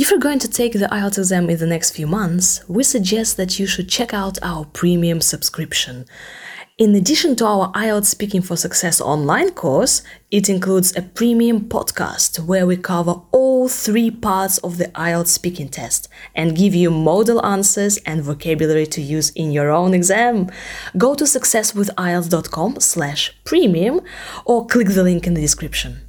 If you're going to take the IELTS exam in the next few months, we suggest that you should check out our premium subscription. In addition to our IELTS Speaking for Success online course, it includes a premium podcast where we cover all three parts of the IELTS speaking test and give you model answers and vocabulary to use in your own exam. Go to successwithielts.com slash premium or click the link in the description.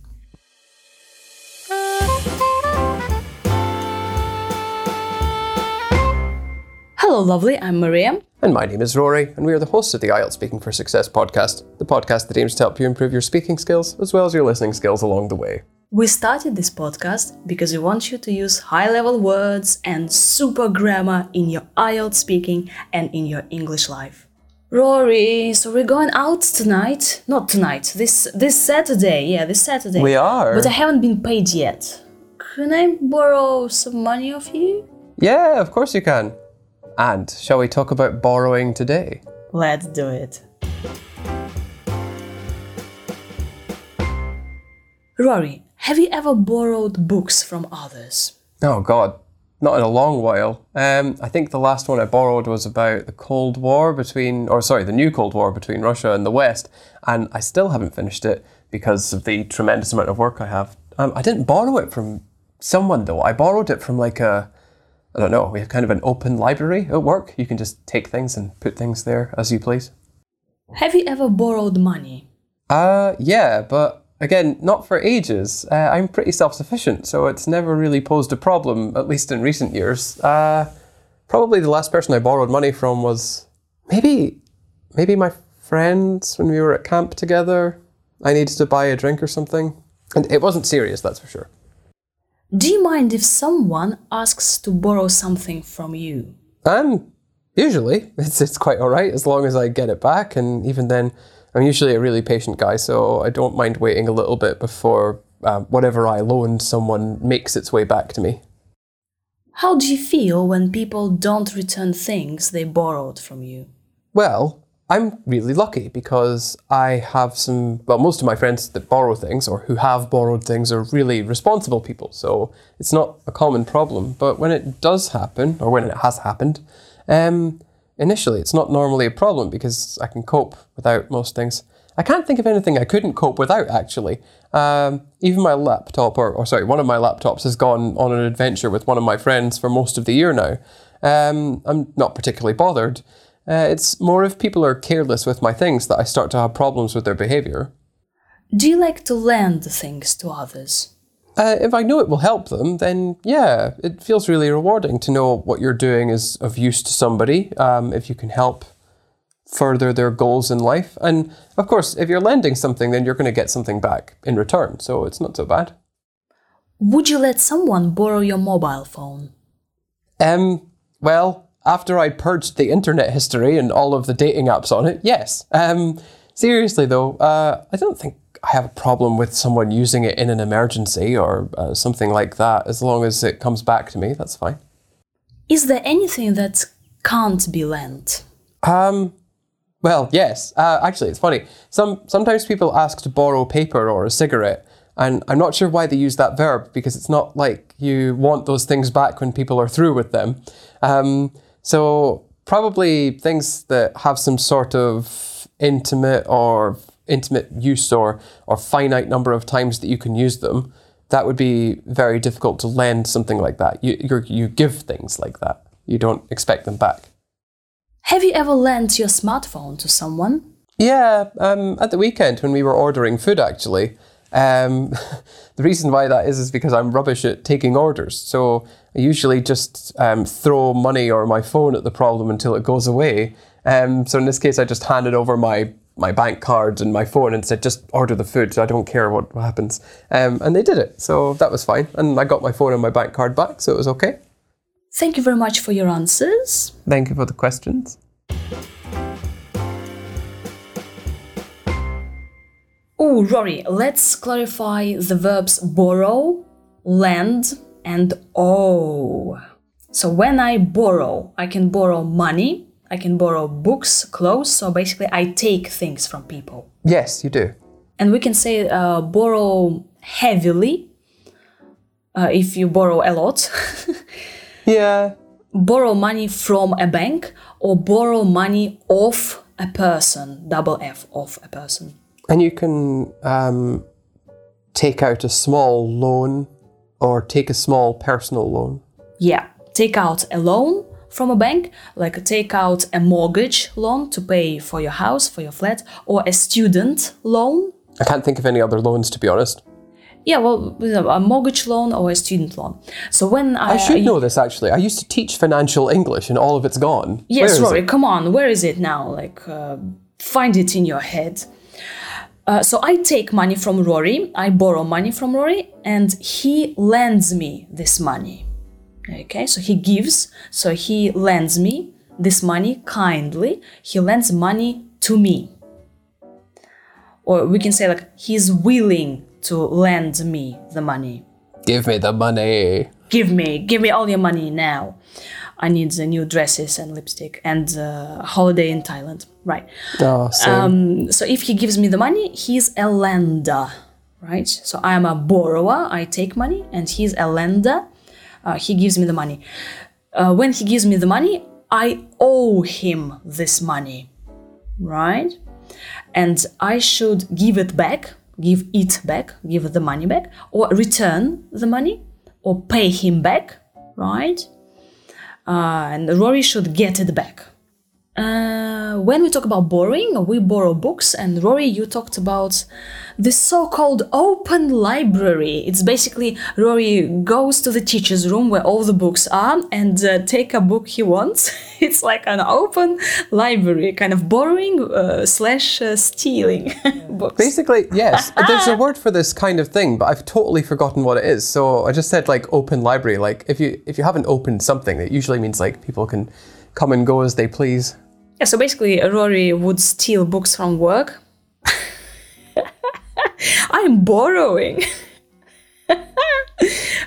Hello, lovely. I'm Maria. And my name is Rory, and we are the hosts of the IELTS Speaking for Success podcast, the podcast that aims to help you improve your speaking skills as well as your listening skills along the way. We started this podcast because we want you to use high level words and super grammar in your IELTS speaking and in your English life. Rory, so we're going out tonight? Not tonight, this this Saturday. Yeah, this Saturday. We are. But I haven't been paid yet. Can I borrow some money of you? Yeah, of course you can. And shall we talk about borrowing today? Let's do it. Rory, have you ever borrowed books from others? Oh, God, not in a long while. Um, I think the last one I borrowed was about the Cold War between, or sorry, the new Cold War between Russia and the West, and I still haven't finished it because of the tremendous amount of work I have. Um, I didn't borrow it from someone though. I borrowed it from like a I don't know, we have kind of an open library at work. You can just take things and put things there as you please. Have you ever borrowed money? Uh, yeah, but again, not for ages. Uh, I'm pretty self sufficient, so it's never really posed a problem, at least in recent years. Uh, probably the last person I borrowed money from was maybe, maybe my friends when we were at camp together. I needed to buy a drink or something. And it wasn't serious, that's for sure. Do you mind if someone asks to borrow something from you? Um, usually it's it's quite all right as long as I get it back, and even then, I'm usually a really patient guy, so I don't mind waiting a little bit before uh, whatever I loaned someone makes its way back to me. How do you feel when people don't return things they borrowed from you? Well, I'm really lucky because I have some, well, most of my friends that borrow things or who have borrowed things are really responsible people. So it's not a common problem. But when it does happen, or when it has happened, um, initially it's not normally a problem because I can cope without most things. I can't think of anything I couldn't cope without, actually. Um, even my laptop, or, or, sorry, one of my laptops has gone on an adventure with one of my friends for most of the year now. Um, I'm not particularly bothered. Uh, it's more if people are careless with my things that I start to have problems with their behavior. Do you like to lend things to others? Uh, if I know it will help them, then yeah, it feels really rewarding to know what you're doing is of use to somebody. Um, if you can help further their goals in life. And of course, if you're lending something, then you're going to get something back in return. So it's not so bad. Would you let someone borrow your mobile phone? Um, well, after I purged the internet history and all of the dating apps on it, yes. Um, seriously though, uh, I don't think I have a problem with someone using it in an emergency or uh, something like that. As long as it comes back to me, that's fine. Is there anything that can't be lent? Um, well, yes. Uh, actually, it's funny. Some sometimes people ask to borrow paper or a cigarette, and I'm not sure why they use that verb because it's not like you want those things back when people are through with them. Um, so probably things that have some sort of intimate or intimate use or or finite number of times that you can use them. That would be very difficult to lend something like that. You you you give things like that. You don't expect them back. Have you ever lent your smartphone to someone? Yeah, um, at the weekend when we were ordering food, actually. Um, the reason why that is is because I'm rubbish at taking orders. So I usually just um, throw money or my phone at the problem until it goes away. Um, so in this case, I just handed over my my bank card and my phone and said, just order the food. I don't care what, what happens. Um, and they did it. So that was fine. And I got my phone and my bank card back. So it was okay. Thank you very much for your answers. Thank you for the questions. Oh, Rory, let's clarify the verbs borrow, lend, and owe. So when I borrow, I can borrow money, I can borrow books, clothes. So basically, I take things from people. Yes, you do. And we can say uh, borrow heavily, uh, if you borrow a lot. Yeah. borrow money from a bank or borrow money off a person, double F, off a person. And you can um, take out a small loan or take a small personal loan. Yeah, take out a loan from a bank, like take out a mortgage loan to pay for your house, for your flat, or a student loan. I can't think of any other loans to be honest. Yeah, well, a mortgage loan or a student loan. So when I, I should know this actually. I used to teach financial English and all of it's gone. Yes, Rory, it? come on. Where is it now? Like, uh, find it in your head. Uh, so I take money from Rory, I borrow money from Rory, and he lends me this money. Okay, so he gives, so he lends me this money kindly. He lends money to me. Or we can say, like, he's willing to lend me the money Give me the money. give me give me all your money now i need the new dresses and lipstick and uh, holiday in thailand. Right. Oh, um, so if he gives me the money he's a lender right? So i'm a borrower i take money and he's a lender. Uh, he gives me the money. Uh, when he gives me the money i owe him this money right? And i should give it back give it back give the money back or return the money or pay him back right Uh, and rory should get it back uh, when we talk about borrowing, we borrow books, and Rory, you talked about the so-called open library. It's basically Rory goes to the teacher's room where all the books are and uh, take a book he wants. It's like an open library, kind of borrowing uh, slash uh, stealing books. Basically, yes. There's a word for this kind of thing, but I've totally forgotten what it is. So I just said like open library. Like if you if you haven't opened something, it usually means like people can come and go as they please. Yeah, so basically, Rory would steal books from work. I'm borrowing.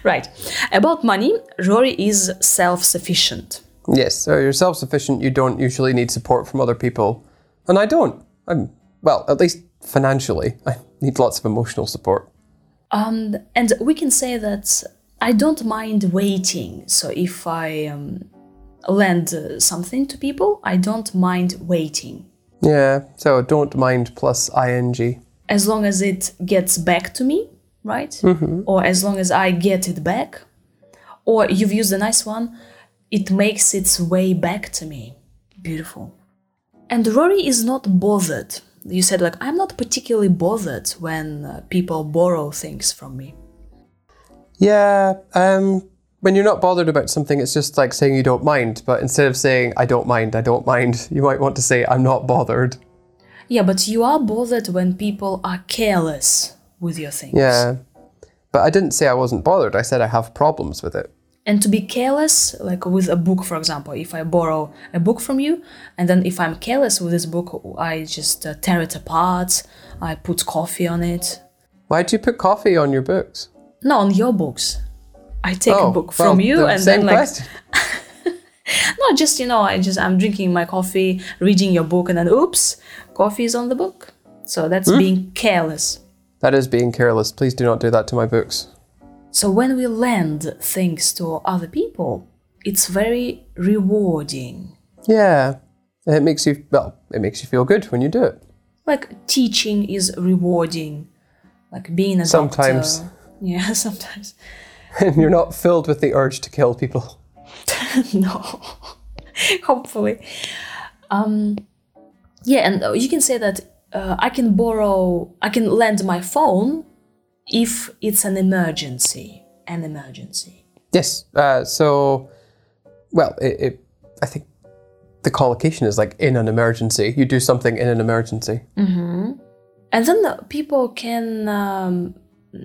right. About money, Rory is self sufficient. Yes, so you're self-sufficient. You don't usually need support from other people, and I don't. I'm well, at least financially. I need lots of emotional support. Um, and we can say that I don't mind waiting. So if I um, lend uh, something to people, I don't mind waiting. Yeah, so don't mind plus ing. As long as it gets back to me, right? Or as long as I get it back. Or you've used a nice one, it makes its way back to me. Beautiful. And Rory is not bothered. You said, like, I'm not particularly bothered when uh, people borrow things from me. Yeah, um, when you're not bothered about something, it's just like saying you don't mind. But instead of saying I don't mind, I don't mind, you might want to say I'm not bothered. Yeah, but you are bothered when people are careless with your things. Yeah, but I didn't say I wasn't bothered. I said I have problems with it. And to be careless, like with a book, for example, if I borrow a book from you, and then if I'm careless with this book, I just uh, tear it apart, I put coffee on it. Why'd you put coffee on your books? No, on your books. I take oh, a book well, from you the and then like question. no, just you know, I just I'm drinking my coffee, reading your book, and then oops, coffee is on the book. So that's Hmm? being careless. That is being careless. Please do not do that to my books. So when we lend things to other people, it's very rewarding. Yeah, it makes you well. It makes you feel good when you do it. Like teaching is rewarding. Like being a Sometimes. doctor. Yeah, sometimes. And you're not filled with the urge to kill people. no. Hopefully. Um yeah, and uh, you can say that uh, I can borrow, I can lend my phone if it's an emergency. An emergency. Yes. Uh, so, well, it, it. I think the collocation is like in an emergency. You do something in an emergency. And then the people can, um,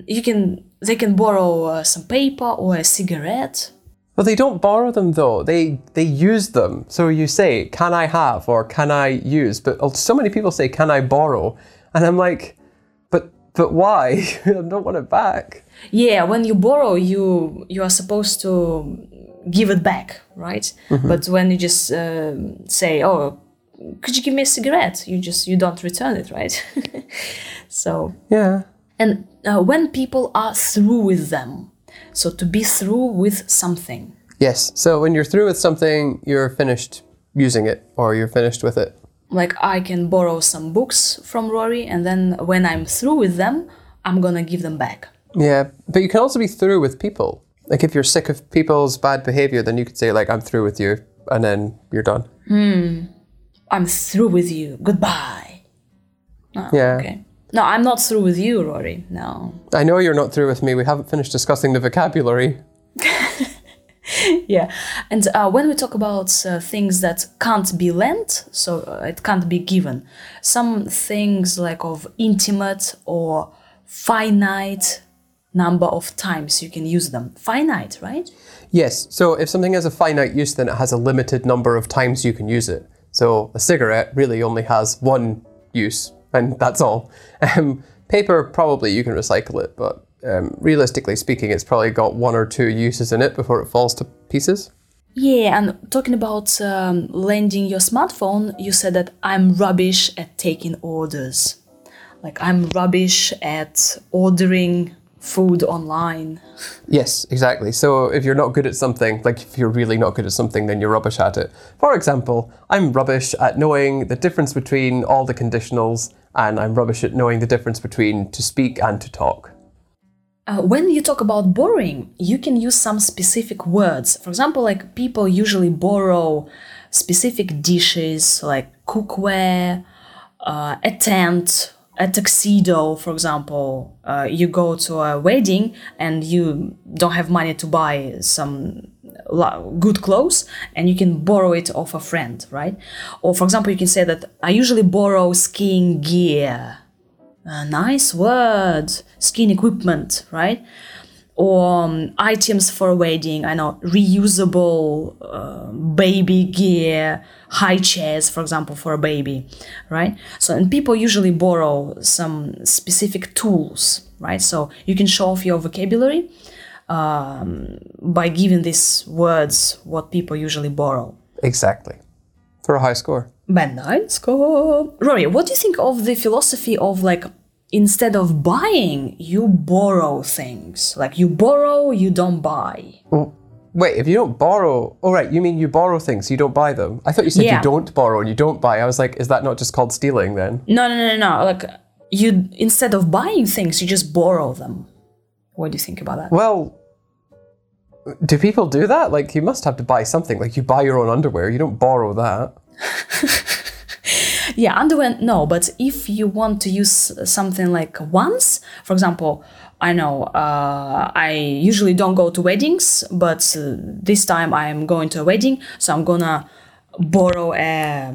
you can, they can borrow uh, some paper or a cigarette. Well, they don't borrow them though. They they use them. So you say, "Can I have?" or "Can I use?" But uh, so many people say, "Can I borrow?" And I'm like, "But but why? I don't want it back." Yeah, when you borrow, you you are supposed to give it back, right? But when you just um say, "Oh, could you give me a cigarette?" You just you don't return it, right? so Yeah. And uh, when people are through with them, So to be through with something. Yes. So when you're through with something, you're finished using it or you're finished with it. Like I can borrow some books from Rory, and then when I'm through with them, I'm gonna give them back. Yeah, but you can also be through with people. Like if you're sick of people's bad behavior, then you could say like I'm through with you and then you're done. Hmm. I'm through with you. Goodbye. Oh, Yeah. Okay. No, I'm not through with you, Rory. No. I know you're not through with me. We haven't finished discussing the vocabulary. Yeah. And uh, when we talk about uh, things that can't be lent, so uh, it can't be given, some things like of intimate or finite number of times you can use them. Finite, right? Yes. So if something has a finite use, then it has a limited number of times you can use it. So a cigarette really only has one use, and that's all. Um, paper probably you can recycle it, but um, realistically speaking, it's probably got one or two uses in it before it falls to pieces. Yeah, and talking about um, lending your smartphone, you said that I'm rubbish at taking orders. Like, I'm rubbish at ordering food online. Yes, exactly. So if you're not good at something, like if you're really not good at something, then you're rubbish at it. For example, I'm rubbish at knowing the difference between all the conditionals, and I'm rubbish at knowing the difference between to speak and to talk. Uh, when you talk about borrowing, you can use some specific words. For example, like people usually borrow specific dishes like cookware, uh, a tent, a tuxedo, for example. Uh, you go to a wedding and you don't have money to buy some good clothes and you can borrow it off a friend, right? Or, for example, you can say that I usually borrow skiing gear. A nice word. Skiing equipment, right? Or um, items for a wedding. I know reusable uh, baby gear, high chairs, for example, for a baby, right? So, and people usually borrow some specific tools, right? So you can show off your vocabulary um, by giving these words what people usually borrow. Exactly. For a high score. Bandai score. Rory, what do you think of the philosophy of like instead of buying, you borrow things? Like you borrow, you don't buy. Well, wait, if you don't borrow, oh right, you mean you borrow things, you don't buy them? I thought you said Yeah. you don't borrow and you don't buy. I was like, is that not just called stealing then? No, no, no, no. Like you instead of buying things, you just borrow them. What do you think about that? Well, do people do that? Like, you must have to buy something. Like, you buy your own underwear, you don't borrow that. Yeah, underwear, no, but if you want to use something like once, for example, I know uh, I usually don't go to weddings, but uh, this time I'm going to a wedding, so I'm gonna borrow a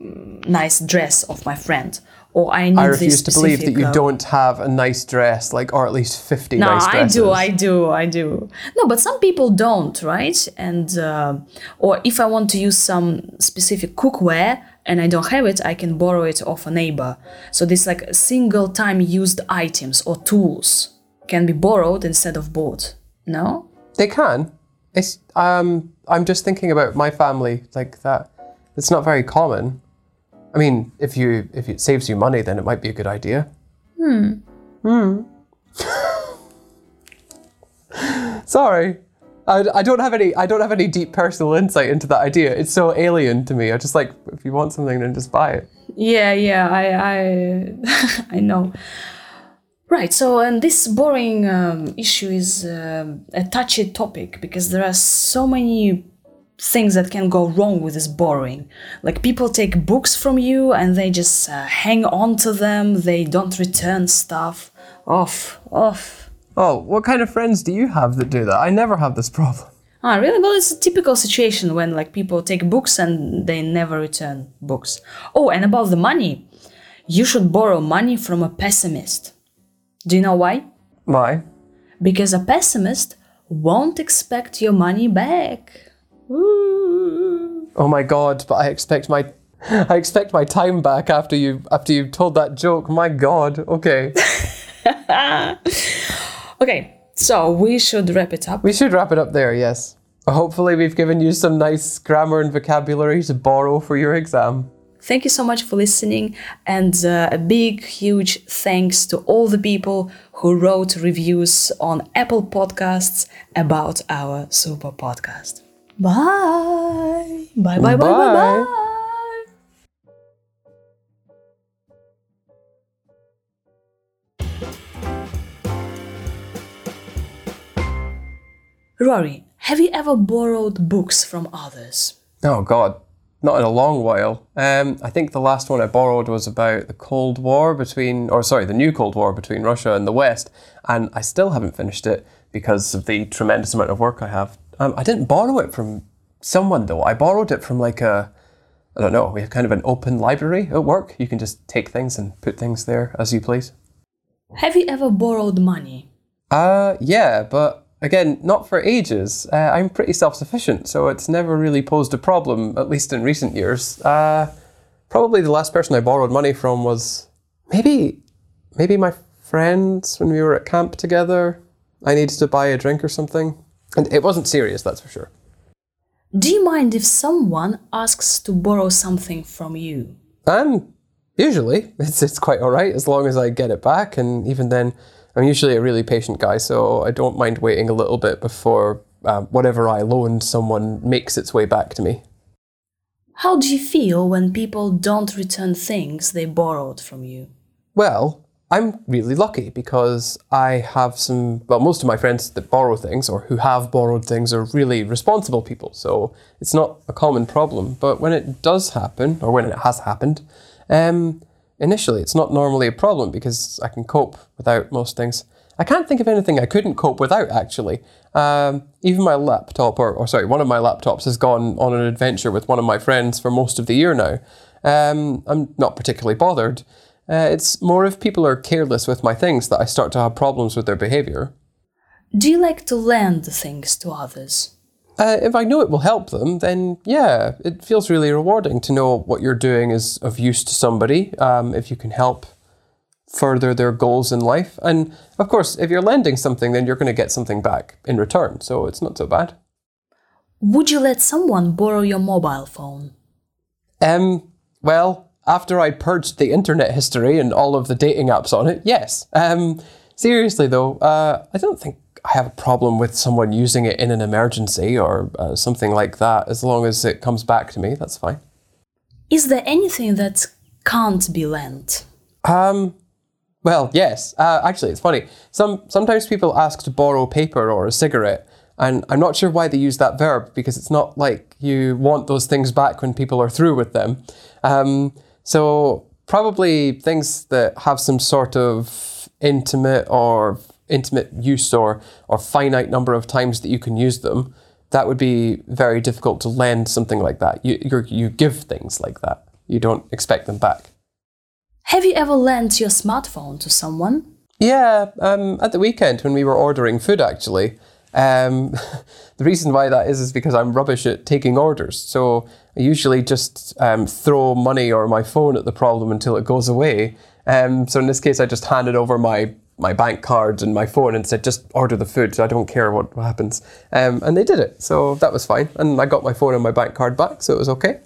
mm, nice dress of my friend. Or I need I refuse to believe that you don't have a nice dress, like, or at least 50 no, nice I do, I do, I do. No, but some people don't, right? And uh, or if I want to use some specific cookware and I don't have it, I can borrow it off a neighbor. So this like single time used items or tools can be borrowed instead of bought. No? They can. It's um I'm just thinking about my family like that. It's not very common. I mean, if you if it saves you money, then it might be a good idea. Hmm. Hmm. Sorry. I, I don't have any I don't have any deep personal insight into that idea. It's so alien to me. I just like if you want something then just buy it. Yeah, yeah, I I I know. Right, so and this boring um, issue is um a touchy topic because there are so many things that can go wrong with this borrowing. Like people take books from you and they just uh, hang on to them. They don't return stuff. Off, off. Oh, what kind of friends do you have that do that? I never have this problem. Ah, really? Well, it's a typical situation when like people take books and they never return books. Oh, and about the money, you should borrow money from a pessimist. Do you know why? Why? Because a pessimist won't expect your money back. Oh my god, but I expect my I expect my time back after you after you told that joke. My god. Okay. Okay, so we should wrap it up. we should wrap it up there, yes. Hopefully we've given you some nice grammar and vocabulary to borrow for your exam. Thank you so much for listening, and uh, a big, huge thanks to all the people who wrote reviews on Apple Podcasts about our super podcast. Bye. Bye, bye, bye, bye, bye. bye. Rory, have you ever borrowed books from others? Oh, God, not in a long while. Um, I think the last one I borrowed was about the Cold War between, or sorry, the new Cold War between Russia and the West, and I still haven't finished it because of the tremendous amount of work I have. Um, I didn't borrow it from someone though. I borrowed it from like a, I don't know, we have kind of an open library at work. You can just take things and put things there as you please. Have you ever borrowed money? Uh, yeah, but Again, not for ages. Uh, I'm pretty self sufficient, so it's never really posed a problem, at least in recent years. Uh, probably the last person I borrowed money from was maybe, maybe my friends when we were at camp together. I needed to buy a drink or something. And it wasn't serious, that's for sure. Do you mind if someone asks to borrow something from you? Um, usually. It's, it's quite alright as long as I get it back, and even then, I'm usually a really patient guy, so I don't mind waiting a little bit before um, whatever I loaned someone makes its way back to me. How do you feel when people don't return things they borrowed from you? Well, I'm really lucky because I have some, well, most of my friends that borrow things or who have borrowed things are really responsible people. So it's not a common problem. But when it does happen, or when it has happened, um, initially, it's not normally a problem because I can cope without most things. I can't think of anything I couldn't cope without, actually. Um, even my laptop, or, or, sorry, one of my laptops has gone on an adventure with one of my friends for most of the year now. Um, I'm not particularly bothered. Uh, it's more if people are careless with my things that I start to have problems with their behavior. Do you like to lend things to others? Uh, if I know it will help them, then yeah, it feels really rewarding to know what you're doing is of use to somebody. Um, if you can help further their goals in life. And of course, if you're lending something, then you're going to get something back in return. So it's not so bad. Would you let someone borrow your mobile phone? Um, well, after I purged the internet history and all of the dating apps on it, yes. Um, seriously though, uh, I don't think I have a problem with someone using it in an emergency or uh, something like that. As long as it comes back to me, that's fine. Is there anything that can't be lent? Um, well, yes. Uh, actually, it's funny. Some sometimes people ask to borrow paper or a cigarette, and I'm not sure why they use that verb because it's not like you want those things back when people are through with them. Um, so probably things that have some sort of intimate or intimate use or or finite number of times that you can use them, that would be very difficult to lend something like that. You you you give things like that. You don't expect them back. Have you ever lent your smartphone to someone? Yeah, um, at the weekend when we were ordering food, actually. Um, the reason why that is is because I'm rubbish at taking orders. So I usually just um, throw money or my phone at the problem until it goes away. Um, so in this case, I just handed over my my bank cards and my phone and said, just order the food. I don't care what, what happens. Um, and they did it. So that was fine. And I got my phone and my bank card back. So it was okay.